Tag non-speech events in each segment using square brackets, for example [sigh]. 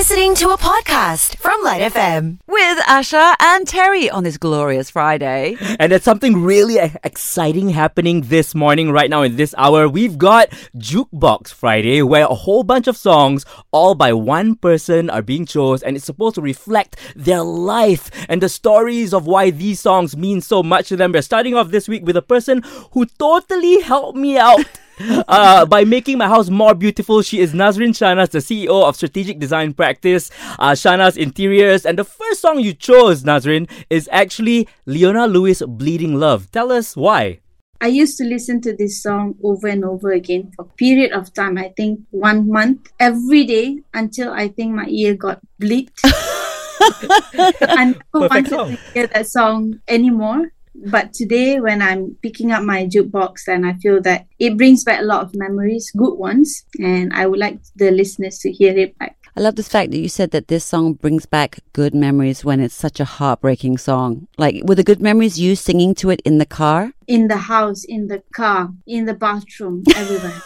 listening to a podcast from Lite FM. with Asha and Terry on this glorious Friday. And there's something really exciting happening this morning, right now in this hour. We've got Jukebox Friday, where a whole bunch of songs, all by one person, are being chosen, and it's supposed to reflect their life and the stories of why these songs mean so much to them. We're starting off this week with a person who totally helped me out. [laughs] uh, by making my house more beautiful. She is Nazrin Shahnaz, the CEO of Strategic Design Practice, uh, Shahnaz Interiors. And the first song you chose, Nazrin, is actually Leona Lewis Bleeding Love. Tell us why. I used to listen to this song over and over again for a period of time, I think one month, every day until I think my ear got bleed. [laughs] I never Perfect wanted song. to hear that song anymore. But today, when I'm picking up my jukebox, and I feel that it brings back a lot of memories, good ones, and I would like the listeners to hear it back. I love this fact that you said that this song brings back good memories when it's such a heartbreaking song. Like, were the good memories you singing to it in the car? In the house, in the car, in the bathroom, [laughs] everywhere.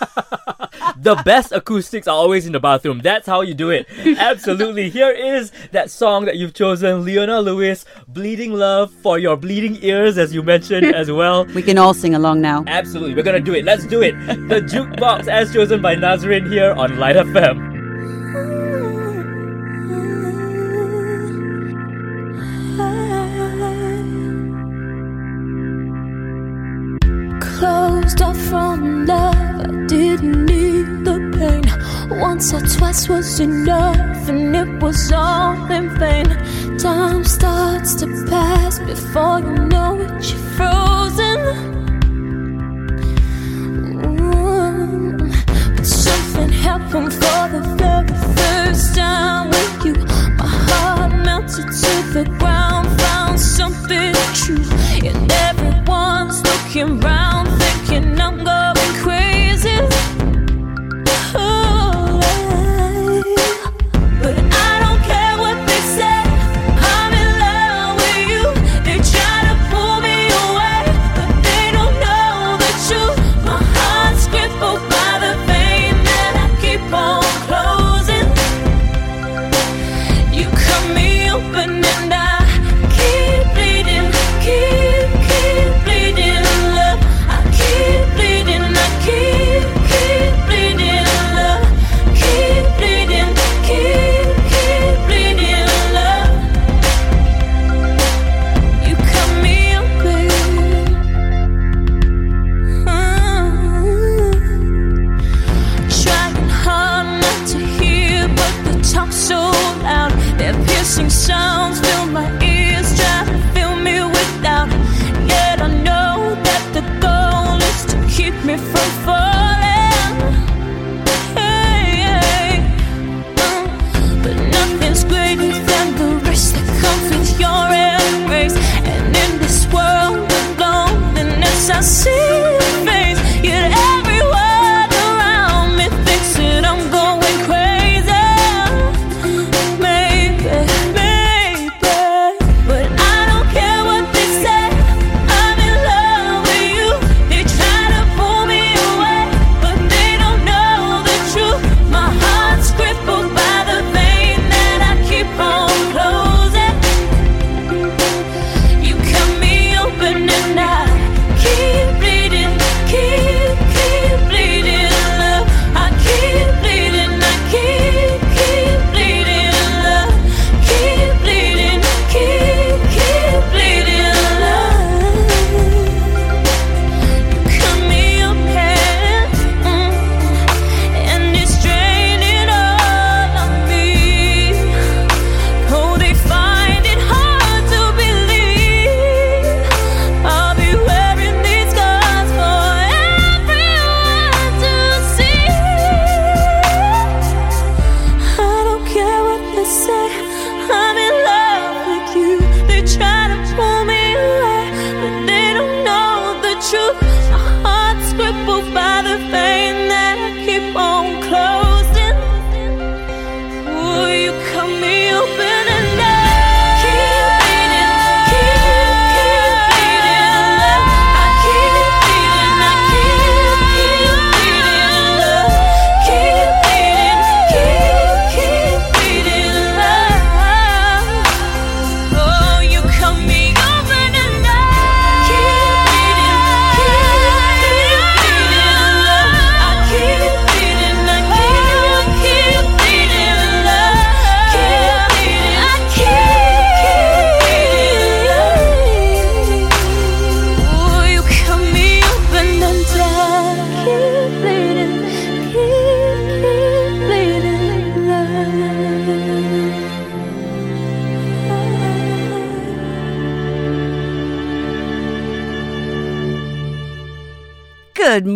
The best acoustics are always in the bathroom. That's how you do it. Absolutely. Here is that song that you've chosen, Leona Lewis, Bleeding Love for your bleeding ears, as you mentioned as well. We can all sing along now. Absolutely. We're gonna do it. Let's do it. The jukebox as chosen by Nazrin here on Lite FM. Closed off from love, I didn't need the pain. Once or twice was enough, and it was all in vain. Time starts to pass before you know it, you're frozen. Mm. But something happened for the very first time with you. My heart melted to the ground, found something true, and everyone's looking round,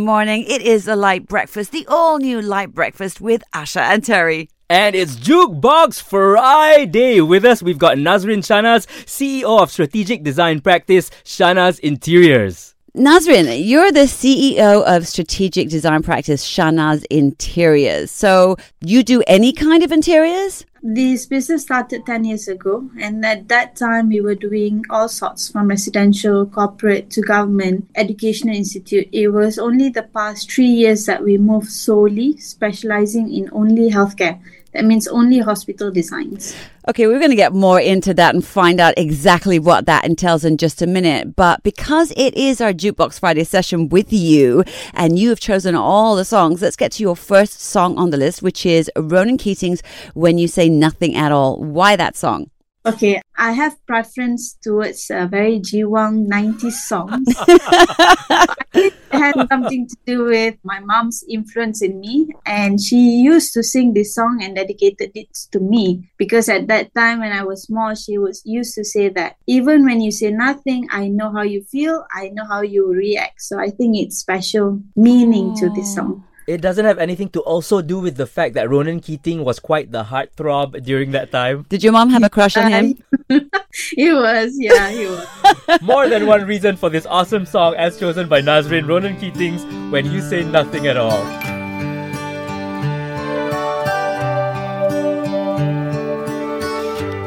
morning. It is a Light Breakfast, the all new Light Breakfast with Asha and Terry. And it's Jukebox Friday. With us, we've got Nazrin Shahnaz, CEO of Strategic Design Practice, Shahnaz Interiors. Nazrin, you're the CEO of Strategic Design Practice Shahnaz Interiors. So you do any kind of interiors? This business started 10 years ago, and at that time, we were doing all sorts from residential, corporate to government, educational institute. It was only the past three years that we moved solely, specializing in only healthcare. That means only hospital designs. Okay, we're going to get more into that and find out exactly what that entails in just a minute. But because it is our Jukebox Friday session with you and you have chosen all the songs, let's get to your first song on the list, which is Ronan Keating's When You Say Nothing at All. Why that song? Okay, I have preference towards uh, very Jiwang 90s songs. [laughs] it had something to do with my mom's influence in me, and she used to sing this song and dedicated it to me because at that time when I was small, she was used to say that even when you say nothing, I know how you feel, I know how you react. So I think it's special meaning to this song. It doesn't have anything to also do with the fact that Ronan Keating was quite the heartthrob during that time. Did your mom have a crush on him? [laughs] he was, yeah, he was. [laughs] More than one reason for this awesome song as chosen by Nazrin Ronan Keating's When You Say Nothing at All.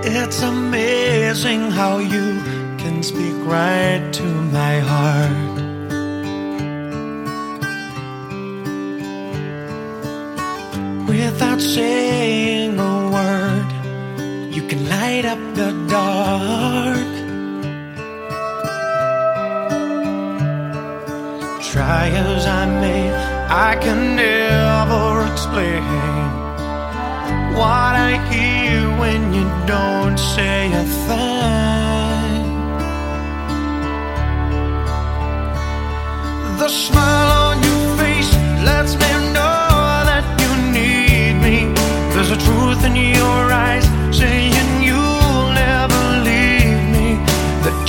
It's amazing how you can speak right to my heart. Without saying a word, you can light up the dark. Try as I may, I can never explain what I hear when you don't say a thing. The smile on your face lets me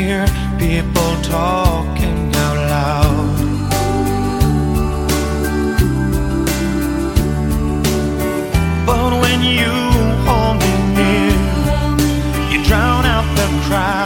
Hear people talking out loud. But when you hold me near, you drown out the crowd.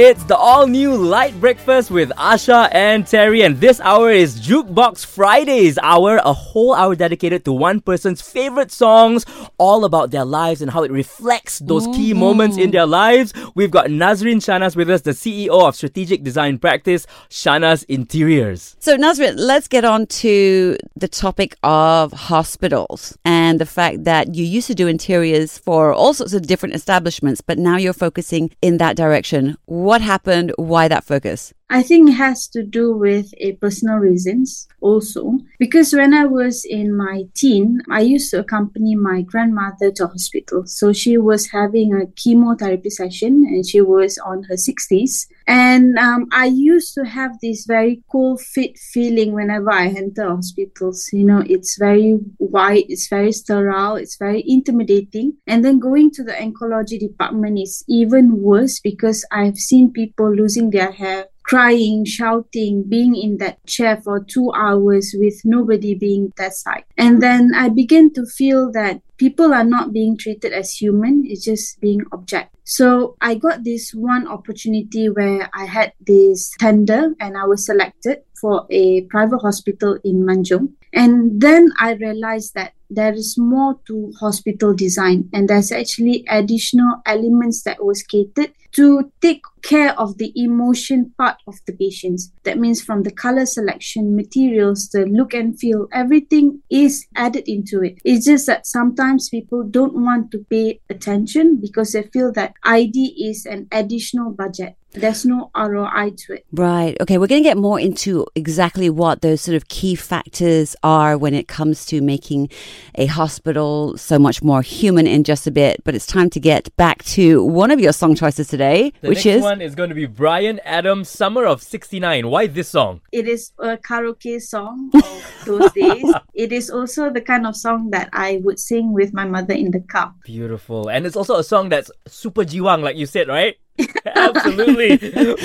It's the all new Light Breakfast with Asha and Terry, and this hour is Jukebox Fridays hour, a whole hour dedicated to one person's favorite songs, all about their lives and how it reflects those key mm-hmm. moments in their lives. We've got Nazrin Shahnaz with us, the CEO of Strategic Design Practice, Shahnaz Interiors. So, Nazrin, let's get on to the topic of hospitals and the fact that you used to do interiors for all sorts of different establishments, but now you're focusing in that direction. What happened? Why that focus? I think it has to do with a personal reasons also because when I was in my teen, I used to accompany my grandmother to hospital. So she was having a chemotherapy session and she was on her 60s. And um, I used to have this very cold fit feeling whenever I enter hospitals. You know, it's very white, it's very sterile, it's very intimidating. And then going to the oncology department is even worse because I've seen people losing their hair crying, shouting, being in that chair for two hours with nobody being that side. And then I began to feel that people are not being treated as human, it's just being object. So I got this one opportunity where I had this tender and I was selected for a private hospital in Manjung. And then I realized that there is more to hospital design and there's actually additional elements that was catered to take care of the emotion part of the patients. That means from the color selection, materials, the look and feel, everything is added into it. It's just that sometimes people don't want to pay attention because they feel that ID is an additional budget. There's no ROI to it. Right. Okay. We're going to get more into exactly what those sort of key factors are when it comes to making a hospital so much more human in just a bit. But it's time to get back to one of your song choices today, The which next is one is going to be Bryan Adams, Summer of 69. Why this song? It is a karaoke song of [laughs] those days. It is also the kind of song that I would sing with my mother in the car. Beautiful. And it's also a song that's super jiwang, like you said, right? [laughs] Absolutely.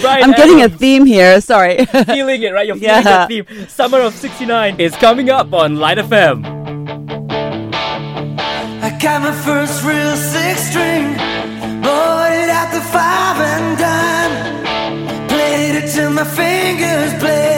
Brian I'm getting a theme here. Sorry. feeling it, right? You're feeling [laughs] Yeah. the theme. Summer of 69 is coming up on Lite FM. Got my first real six string, bought it at the five and dime. Played it till my fingers bled.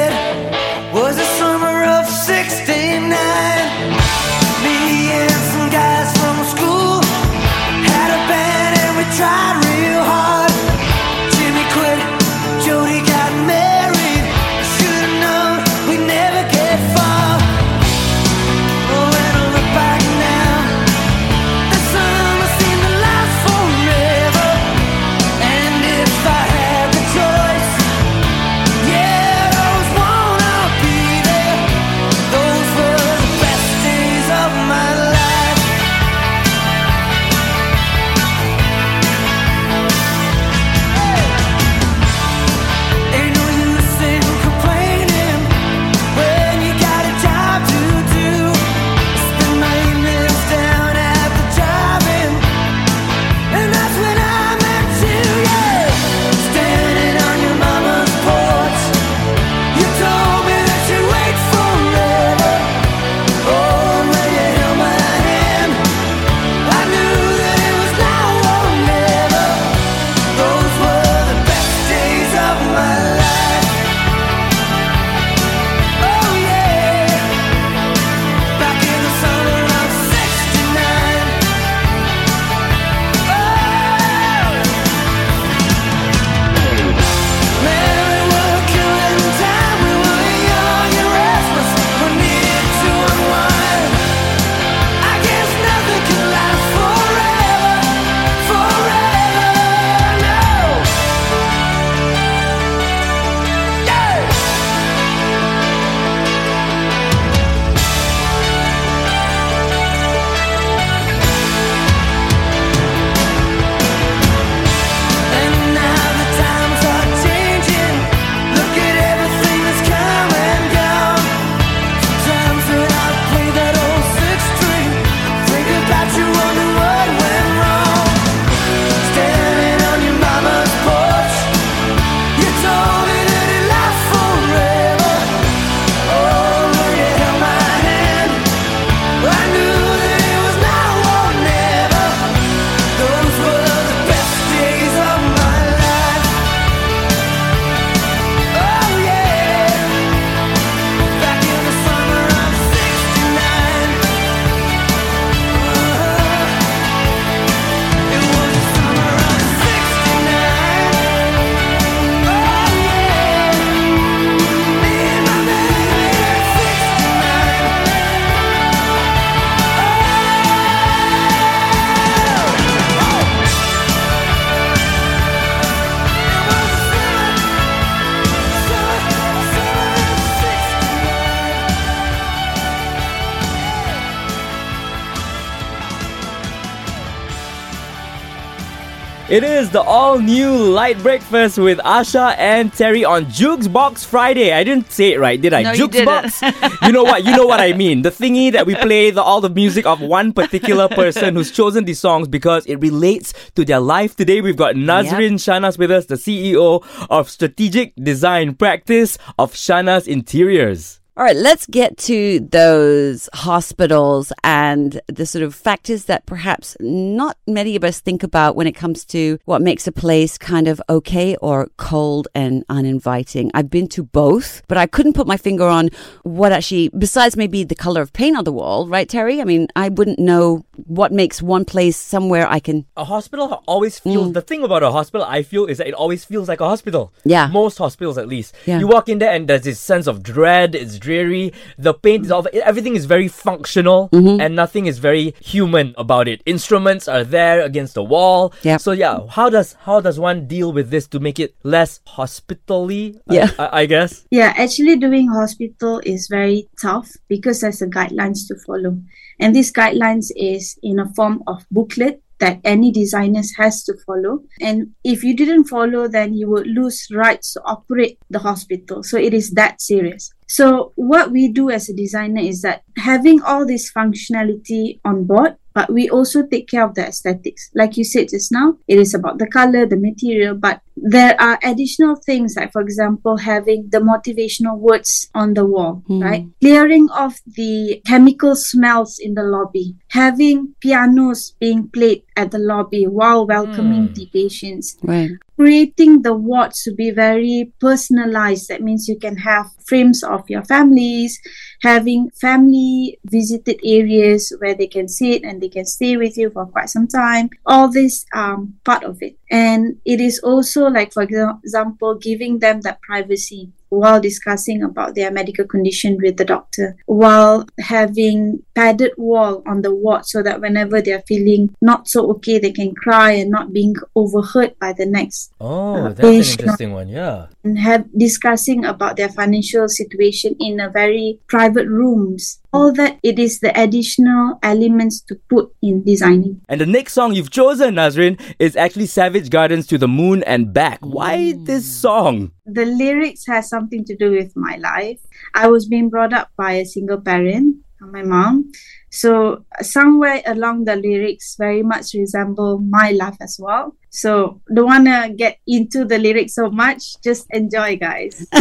It is the all new light breakfast with Asha and Terry on Jukes Box Friday. I didn't say it right, did I? No, you Jukes. Box. you know what? You know what I mean. The thingy that we play the, all the music of one particular person who's chosen these songs because it relates to their life. Today we've got Nazrin Shahnaz with us, the CEO of Strategic Design Practice of Shahnaz Interiors. All right, let's get to those hospitals and the sort of factors that perhaps not many of us think about when it comes to what makes a place kind of okay or cold and uninviting. I've been to both, but I couldn't put my finger on what actually, besides maybe the color of paint on the wall, right, Terry? I mean, I wouldn't know what makes one place somewhere I can. A hospital always feels mm. the thing about a hospital I feel is that it always feels like a hospital. Yeah. Most hospitals at least. Yeah. You walk in there and there's this sense of dread, it's dreary. The paint is all everything is very functional mm-hmm. and nothing is very human about it. Instruments are there against the wall. Yep. So yeah, how does how does one deal with this to make it less hospitally? I- Yeah. I, I guess. Yeah, actually doing hospital is very tough because there's a guidelines to follow. And these guidelines is in a form of booklet that any designers has to follow. And if you didn't follow, then you would lose rights to operate the hospital. So it is that serious. So what we do as a designer is that having all this functionality on board, but we also take care of the aesthetics. Like you said just now, it is about the color, the material, but there are additional things like for example having the motivational words on the wall hmm. right? Clearing off the chemical smells in the lobby. Having pianos being played at the lobby while welcoming hmm. the patients. Right. Creating the wards to be very personalized. That means you can have frames of your families, having family visited areas where they can sit and they can stay with you for quite some time. All this um part of it. And it is also like for example, giving them that privacy while discussing about their medical condition with the doctor, while having padded wall on the ward so that whenever they're feeling not so okay, they can cry and not being overheard by the next Oh, Uh, that's an interesting one. Yeah. and have discussing about their financial situation in a very private rooms. All that it is the additional elements to put in designing. And the next song you've chosen, Nazrin, is actually Savage Gardens to the Moon and Back. Why mm. this song? The lyrics has something to do with my life. I was being brought up by a single parent, my mom. So somewhere along the lyrics very much resemble my life as well. So don't wanna get into the lyrics so much. Just enjoy, guys. [laughs]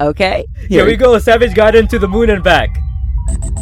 Okay. Here we go, Savage Garden to the Moon and Back. Thank [laughs] you.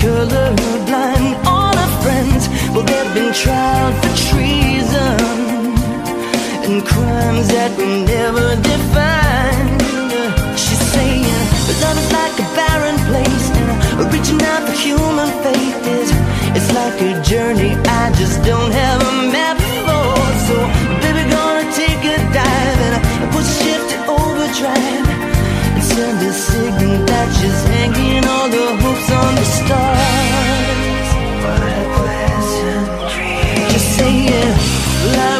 Colorblind. All her friends, well, they've been tried for treason and crimes that we never defined. She's saying, love is like a barren place. And reaching out for human faith is it's like a journey I just don't have a map for. So baby, gonna take a dive and put shift to overdrive and send a signal that she's hanging on the stars. What a pleasant dream. Just saying, I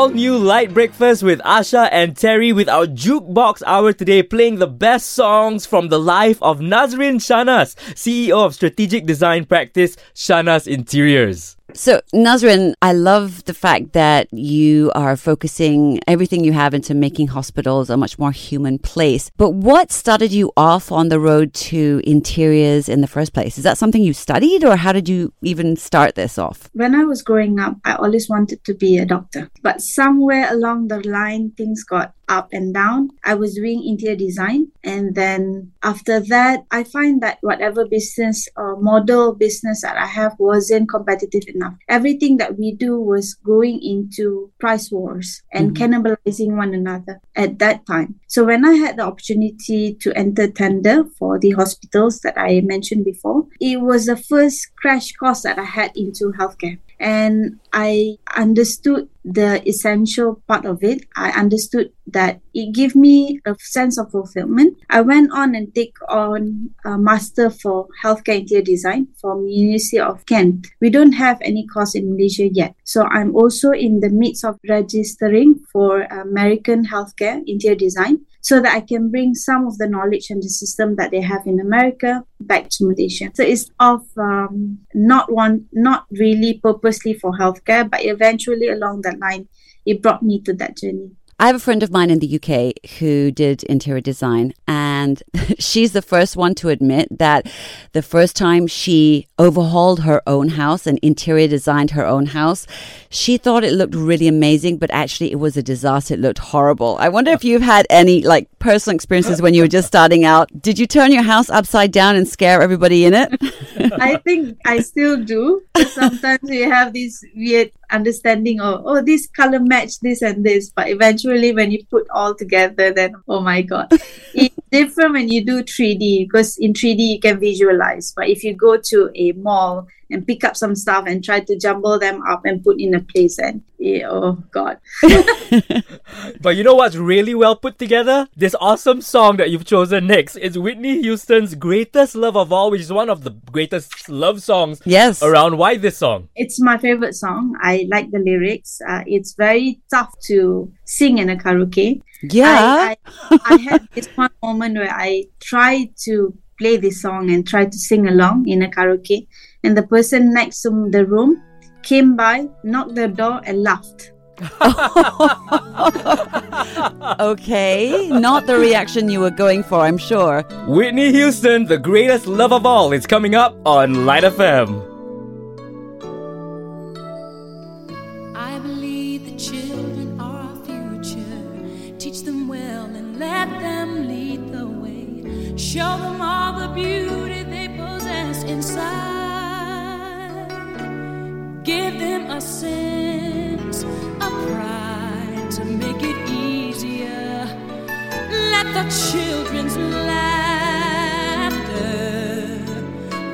all new Light Breakfast with Asha and Terry with our Jukebox Hour today, playing the best songs from the life of Nazrin Shahnaz, CEO of strategic design practice Shahnaz Interiors. So, Nazrin, I love the fact that you are focusing everything you have into making hospitals a much more human place. But what started you off on the road to interiors in the first place? Is that something you studied, or how did you even start this off? When I was growing up, I always wanted to be a doctor. But somewhere along the line, things got up and down. I was doing interior design. And then after that, I find that whatever business or model business that I have wasn't competitive enough. Everything that we do was going into price wars and mm-hmm. cannibalizing one another at that time. So when I had the opportunity to enter tender for the hospitals that I mentioned before, it was the first crash course that I had into healthcare and I understood the essential part of it. I understood that it gave me a sense of fulfillment. I went on and take on a master for healthcare interior design from University of Kent. We don't have any course in Malaysia yet, so I'm also in the midst of registering for American healthcare interior design so that I can bring some of the knowledge and the system that they have in America back to Malaysia. So it's of um, not one, not really purposely for healthcare, but eventually along that line, it brought me to that journey. I have a friend of mine in the UK who did interior design, and [laughs] she's the first one to admit that the first time she overhauled her own house and interior designed her own house, she thought it looked really amazing, but actually it was a disaster. It looked horrible. I wonder if you've had any like personal experiences when you were just starting out. Did you turn your house upside down and scare everybody in it? [laughs] I think I still do. Sometimes we have these weird understanding of oh this color match this and this, but eventually when you put all together, then oh my god, [laughs] it's different when you do 3D because in 3D you can visualize. But if you go to a mall and pick up some stuff and try to jumble them up and put in a place, and yeah, oh god, [laughs] But you know what's really well put together? This awesome song that you've chosen next is Whitney Houston's Greatest Love of All, which is one of the greatest love songs yes. around. Why this song? it's my favorite song. I like the lyrics. Uh, it's very tough to sing in a karaoke. Yeah. I, I, I had this one moment where I tried to play this song and try to sing along in a karaoke, and the person next to the room came by, knocked the door, and laughed. [laughs] okay. Not the reaction you were going for, I'm sure. Whitney Houston, The Greatest Love of All, is coming up on Lite FM. I believe the children are our future. Teach them well and let them lead the way. Show them all the beauty Give them a sense of pride to make it easier. Let the children's laughter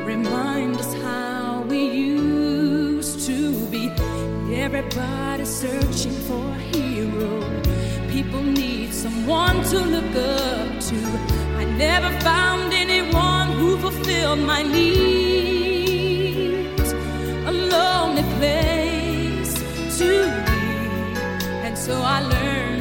remind us how we used to be. Everybody's searching for a hero. People need someone to look up to. I never found anyone who fulfilled my needs. Lonely place to be. And so I learned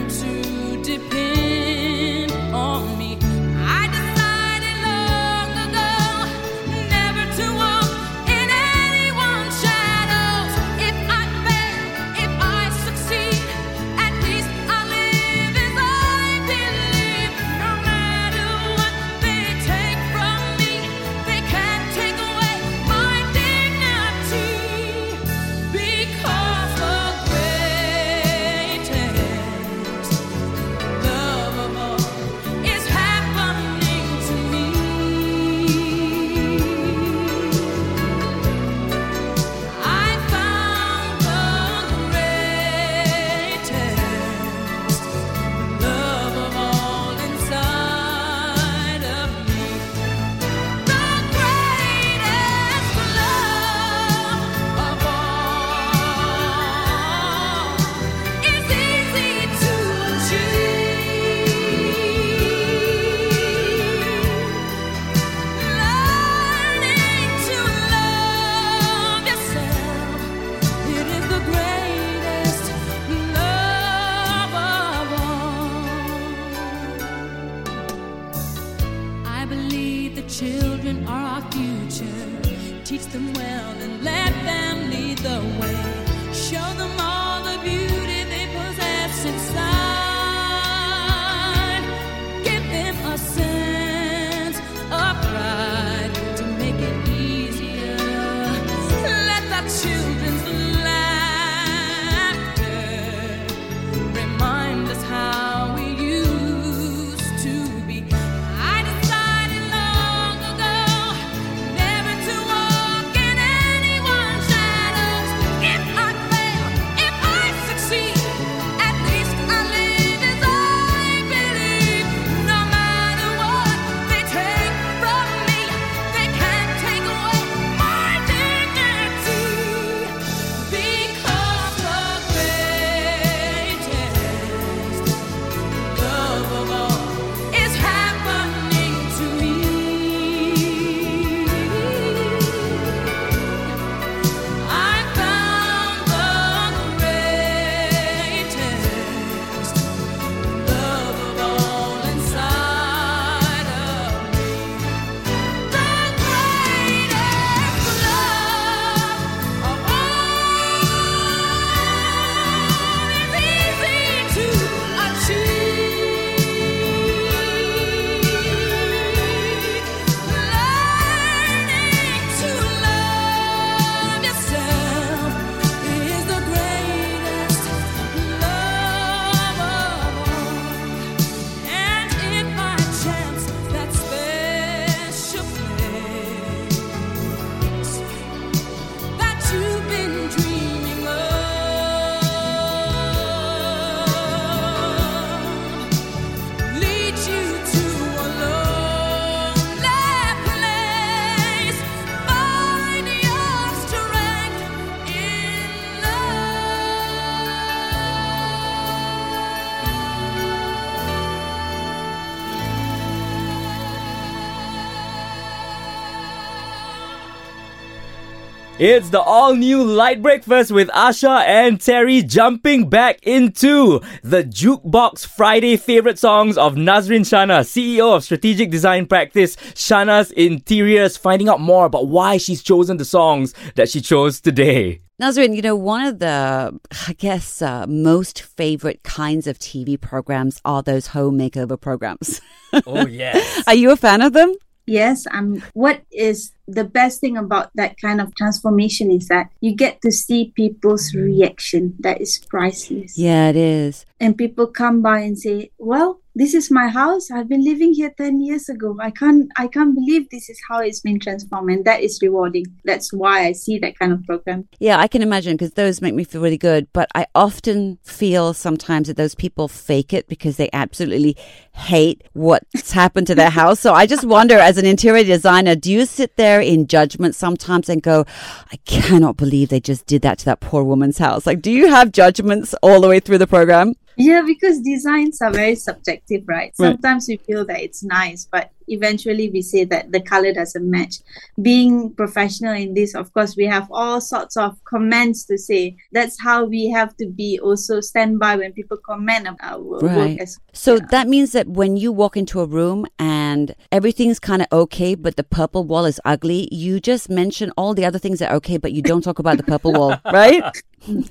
It's the all new Lite Breakfast with Asha and Terry jumping back into the Jukebox Friday favorite songs of Nazrin Shahnaz, CEO of Strategic Design Practice, Shahnaz Interiors, finding out more about why she's chosen the songs that she chose today. Nazrin, you know, one of the, I guess, uh, most favorite kinds of TV programs are those home makeover programs. [laughs] Oh, yes. are you a fan of them? Yes, I'm. what is the best thing about that kind of transformation is that you get to see people's mm. reaction. That is priceless. Yeah, it is. And people come by and say, Well, this is my house. I've been living here 10 years ago. I can't I can't believe this is how it's been transformed. And that is rewarding. That's why I see that kind of program. Yeah, I can imagine because those make me feel really good. But I often feel sometimes that those people fake it because they absolutely hate what's happened to their house. So I just wonder, as an interior designer, do you sit there in judgment sometimes and go, I cannot believe they just did that to that poor woman's house? Like, do you have judgments all the way through the program? Yeah, because designs are very subjective, right? Right. Sometimes we feel that it's nice, but eventually we say that the color doesn't match. Being professional in this, of course, we have all sorts of comments to say. That's how we have to be also stand by when people comment on our wo- Right. work as So yeah. that means that when you walk into a room and everything's kind of okay, but the purple wall is ugly, you just mention all the other things that are okay, but you don't talk about the purple wall, [laughs] right?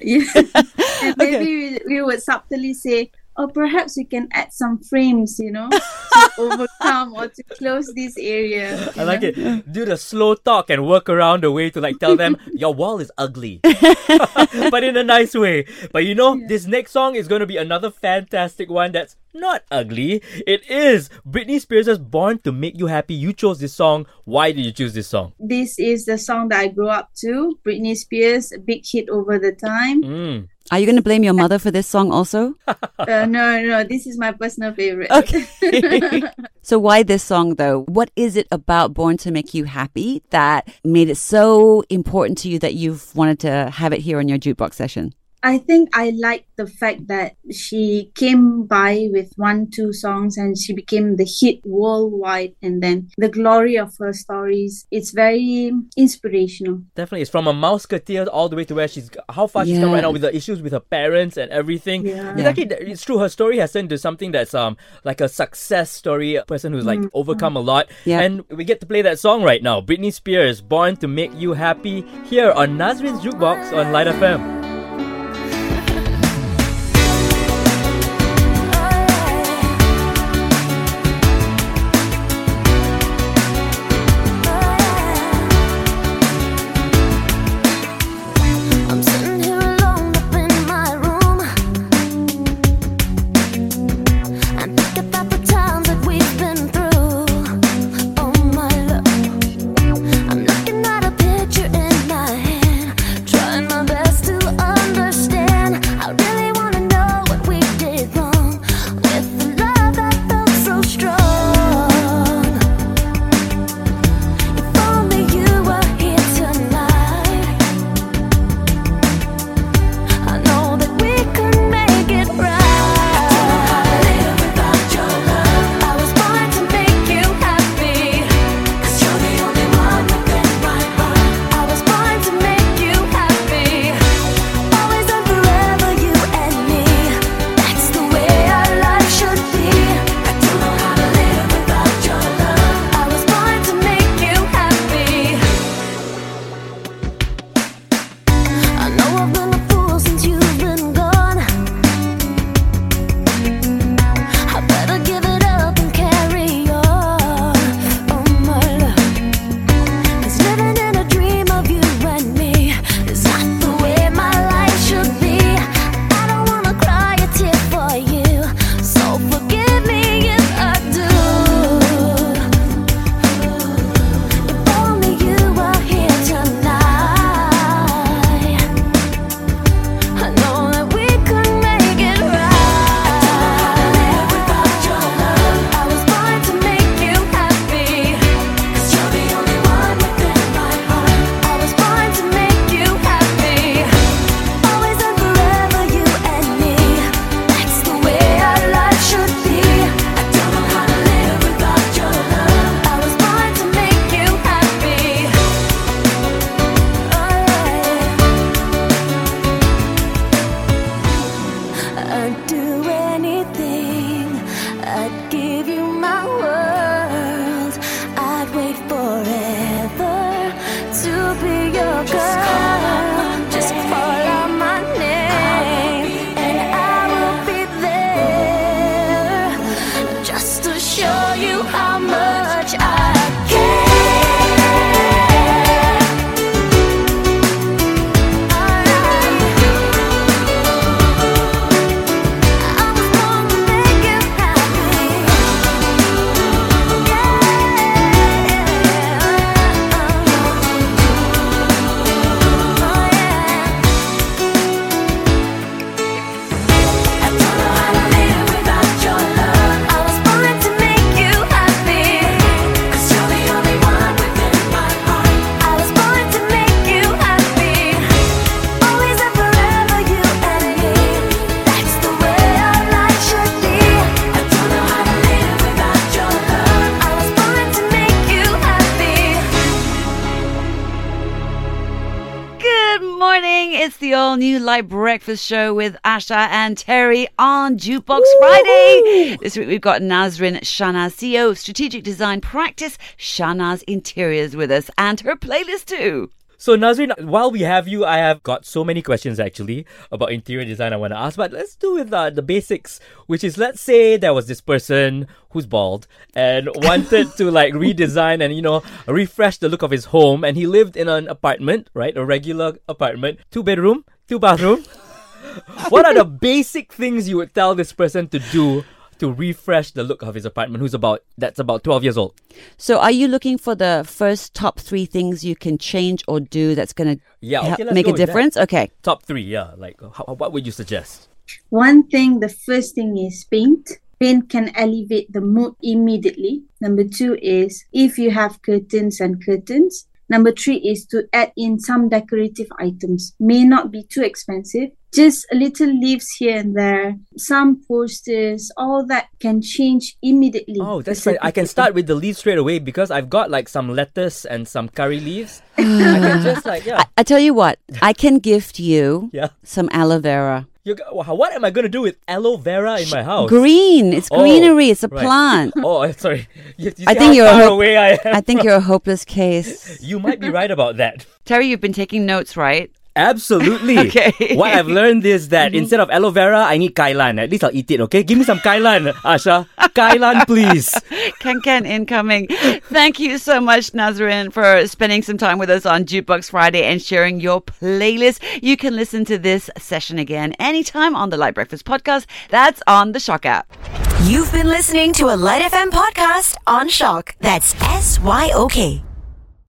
Yeah. [laughs] and maybe we, we would subtly say, oh, perhaps we can add some frames, you know, [laughs] to overcome or to close this area. I like it. Do the slow talk and work around the way to like tell them [laughs] your wall is ugly, [laughs] but in a nice way. But you know, this next song is going to be another fantastic one that's not ugly. It is Britney Spears' "Born to Make You Happy." You chose this song. Why did you choose this song? This is the song that I grew up to. Britney Spears, a big hit over the time. Mm. Are you going to blame your mother for this song also? [laughs] Uh, no, no, this is my personal favorite. Okay. [laughs] [laughs] so why this song though? What is it about Born to Make You Happy that made it so important to you that you've wanted to have it here on your jukebox session? I think I like the fact that she came by with one, two songs and she became the hit worldwide. And then the glory of her stories, it's very inspirational. Definitely, it's from a Mouseketeer all the way to where she's how far she's come right now with the issues with her parents and everything. Yeah. It's actually it's true. Her story has turned into something that's um like a success story, a person who's like overcome a lot. Yeah. And we get to play that song right now. Britney Spears, "Born to Make You Happy," here on Nazrin's Jukebox on Lite FM. Lite Breakfast Show with Asha and Terry on Jukebox Friday. This week we've got Nazrin Shahnaz, CEO of Strategic Design Practice, Shahnaz Interiors, with us and her playlist too. So Nazrin, while we have you, I have got so many questions actually about interior design I want to ask, but let's do with uh, the basics, which is let's say there was this person who's bald and [laughs] wanted to like redesign and you know refresh the look of his home, and he lived in an apartment, right, a regular apartment, two bedroom, two bathroom. [laughs] what are the basic things you would tell this person to do? To refresh the look of his apartment, who's about that's about twelve years old. So, are you looking for the first top three things you can change or do that's going to Yeah, okay, let's make a with that. difference? Okay. Top three, yeah. Like, uh, how, what would you suggest? One thing, the first thing is paint. Paint can elevate the mood immediately. Number two is if you have curtains and curtains. Number three is to add in some decorative items. May not be too expensive. Just a little leaves here and there, some posters, all that can change immediately. Oh, that's right. I can start with the leaves straight away because I've got like some lettuce and some curry leaves. [sighs] I can just like yeah, I tell you what, [laughs] I can gift you yeah. some aloe vera. You go, wha- what am I gonna do with aloe vera in my house? Green. It's Oh, greenery. It's a right. plant. [laughs] Oh, I'm sorry. You, you I think you're a far hope- away I am. I think you're a hopeless case. [laughs] You might be right about that. Terry, you've been taking notes, right? Absolutely. [laughs] Okay. What I've learned is that mm-hmm. instead of aloe vera, I need kailan. At least I'll eat it. Okay, give me some kailan, Asha. Kailan, please. [laughs] Ken Ken incoming. Thank you so much, Nazrin, for spending some time with us on Jukebox Friday and sharing your playlist. You can listen to this session again anytime on the Lite Breakfast podcast. That's on the SYOK app. You've been listening to a Lite FM podcast on SYOK. That's S Y O K.